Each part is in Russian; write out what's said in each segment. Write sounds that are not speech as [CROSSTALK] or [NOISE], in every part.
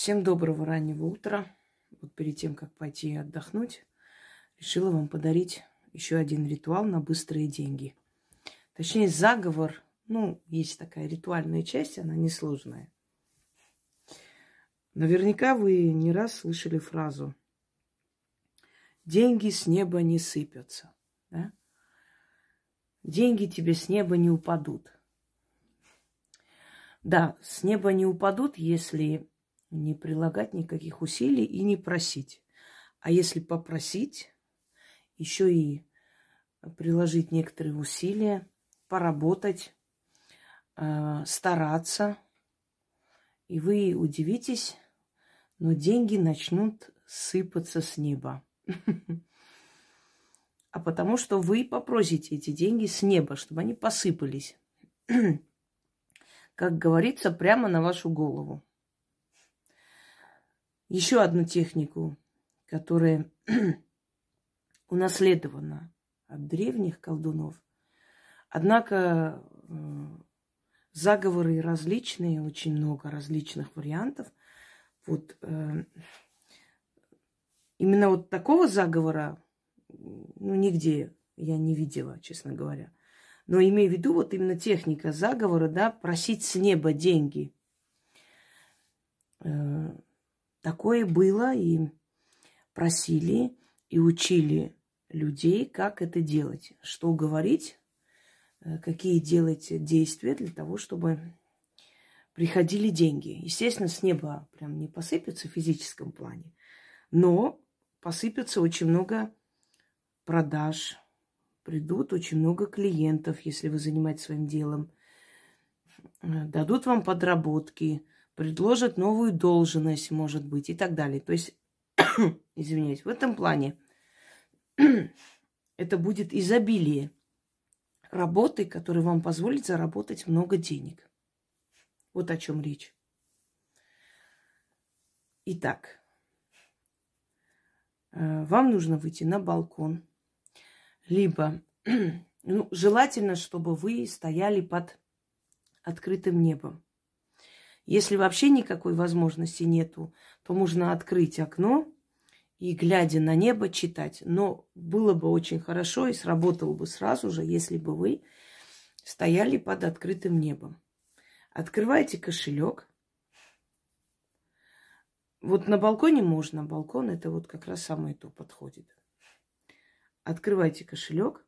Всем доброго раннего утра. Вот перед тем, как пойти отдохнуть, решила вам подарить еще один ритуал на быстрые деньги. Точнее, заговор. Ну, есть такая ритуальная часть, она несложная. Наверняка вы не раз слышали фразу «Деньги с неба не сыпятся». Да? Деньги тебе с неба не упадут. Да, с неба не упадут, если не прилагать никаких усилий и не просить. А если попросить, еще и приложить некоторые усилия, поработать, э, стараться, и вы удивитесь, но деньги начнут сыпаться с неба. [LAUGHS] А потому что вы попросите эти деньги с неба, чтобы они посыпались. [CLEARS THROAT] Как говорится, прямо на вашу голову еще одну технику, которая [CLEARS THROAT] унаследована от древних колдунов. Однако э, заговоры различные, очень много различных вариантов. Вот э, именно вот такого заговора ну, нигде я не видела, честно говоря. Но имею в виду вот именно техника заговора, да, просить с неба деньги. Такое было, и просили, и учили людей, как это делать, что говорить, э, какие делать действия для того, чтобы приходили деньги. Естественно, с неба прям не посыпется в физическом плане, но посыпется очень много продаж, придут очень много клиентов, если вы занимаетесь своим делом, э, дадут вам подработки – предложат новую должность, может быть, и так далее. То есть, [COUGHS] извиняюсь, в этом плане [COUGHS] это будет изобилие работы, которая вам позволит заработать много денег. Вот о чем речь. Итак, э, вам нужно выйти на балкон, либо, [COUGHS] ну, желательно, чтобы вы стояли под открытым небом. Если вообще никакой возможности нету, то можно открыть окно и, глядя на небо, читать. Но было бы очень хорошо и сработало бы сразу же, если бы вы стояли под открытым небом. Открывайте кошелек. Вот на балконе можно. Балкон это вот как раз самое то подходит. Открывайте кошелек.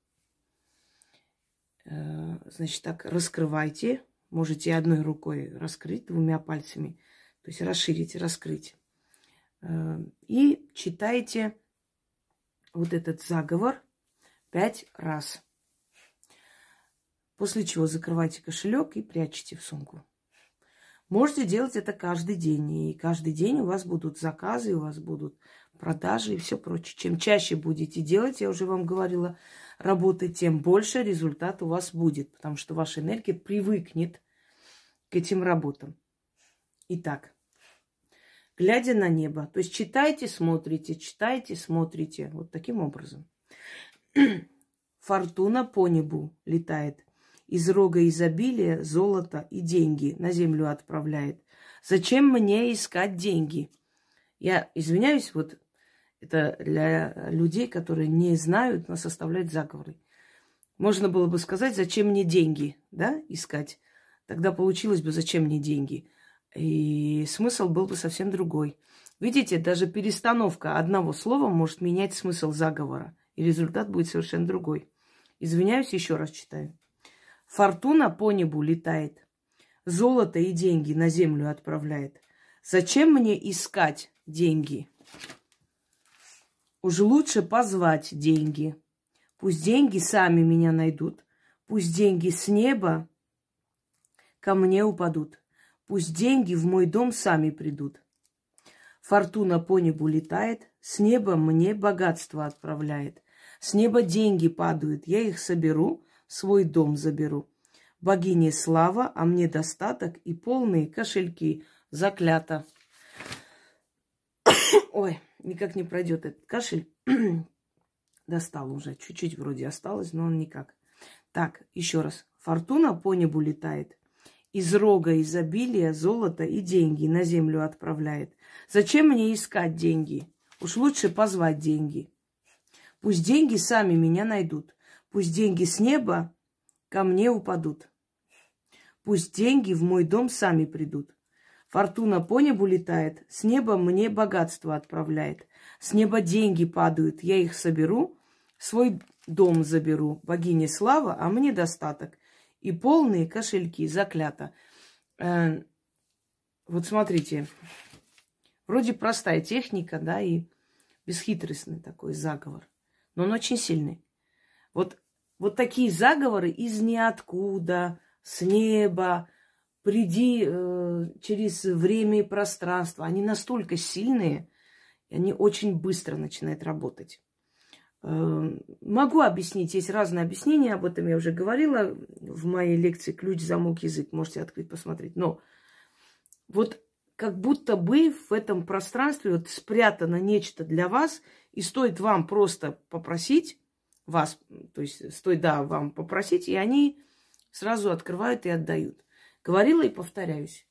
Э, значит, так раскрывайте Можете одной рукой раскрыть двумя пальцами, то есть расширить, раскрыть. Э, и читайте вот этот заговор пять раз. После чего закрывайте кошелек и прячете в сумку. Можете делать это каждый день. И каждый день у вас будут заказы, у вас будут продажи и все прочее. Чем чаще будете делать, я уже вам говорила, работы, тем больше результат у вас будет. Потому что ваша энергия привыкнет к этим работам. Итак, глядя на небо, то есть читайте, смотрите, читайте, смотрите. Вот таким образом. [CLEARS THROAT] Фортуна по небу летает. Из рога изобилия золото и деньги на землю отправляет. Зачем мне искать деньги? Я извиняюсь, вот это для людей, которые не знают, но составляют заговоры. Можно было бы сказать, зачем мне деньги, да, искать. Тогда получилось бы, зачем мне деньги. И смысл был бы совсем другой. Видите, даже перестановка одного слова может менять смысл заговора. И результат будет совершенно другой. Извиняюсь, еще раз читаю. Фортуна по небу летает. Золото и деньги на землю отправляет. Зачем мне искать деньги? Уж лучше позвать деньги. Пусть деньги сами меня найдут. Пусть деньги с неба ко мне упадут. Пусть деньги в мой дом сами придут. Фортуна по небу летает, с неба мне богатство отправляет. С неба деньги падают, я их соберу, свой дом заберу. Богине слава, а мне достаток и полные кошельки. Заклято. [COUGHS] Ой, никак не пройдет этот кашель. [CLEARS THROAT] Достал уже. Чуть-чуть вроде осталось, но он никак. Так, еще раз. Фортуна по небу летает. из рога изобилия золото и деньги на землю отправляет. Зачем мне искать деньги? Уж лучше позвать деньги. Пусть деньги сами меня найдут. Пусть деньги с неба ко мне упадут. Пусть деньги в мой дом сами придут. Фортуна по небу летает, с неба мне богатство отправляет. С неба деньги падают, я их соберу, свой дом заберу. Богине слава, а мне достаток. И полные кошельки, заклято. Э, вот смотрите, вроде простая техника, да, и бесхитростный такой заговор. Но он очень сильный. Вот, вот такие заговоры из ниоткуда, с неба, приди э, через время и пространство, они настолько сильные, и они очень быстро начинают работать. Э, могу объяснить, есть разные объяснения, об этом я уже говорила в моей лекции «Ключ, замок, язык», можете открыть, посмотреть. Но вот как будто бы в этом пространстве вот спрятано нечто для вас, и стоит вам просто попросить вас, то есть стоит, да, вам попросить, и они сразу открывают и отдают. Говорила и повторяюсь.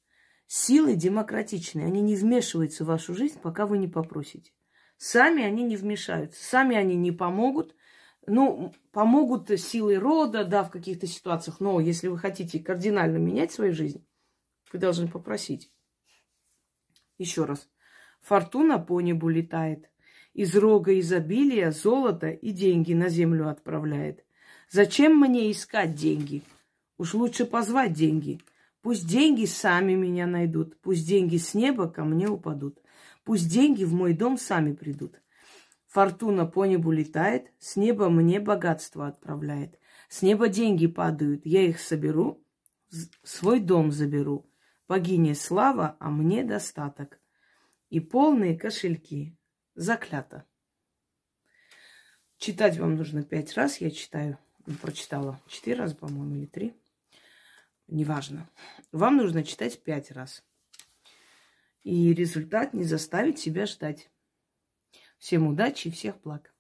Силы демократичные, они не вмешиваются в вашу жизнь, пока вы не попросите. Сами они не вмешаются, сами они не помогут. Ну, помогут силы рода, да, в каких-то ситуациях, но если вы хотите кардинально менять свою жизнь, вы должны попросить. Еще раз. Фортуна по небу летает. Из рога изобилия золото и деньги на землю отправляет. Зачем мне искать деньги? Уж лучше позвать деньги. Пусть деньги сами меня найдут. Пусть деньги с неба ко мне упадут. Пусть деньги в мой дом сами придут. Фортуна по небу летает, с неба мне богатство отправляет. С неба деньги падают, я их соберу, свой дом заберу. Богине слава, а мне достаток. И полные кошельки. Заклято. Читать вам нужно пять раз, я читаю, прочитала четыре раза, по-моему, или три неважно. Вам нужно читать пять раз. И результат не заставит себя ждать. Всем удачи и всех благ.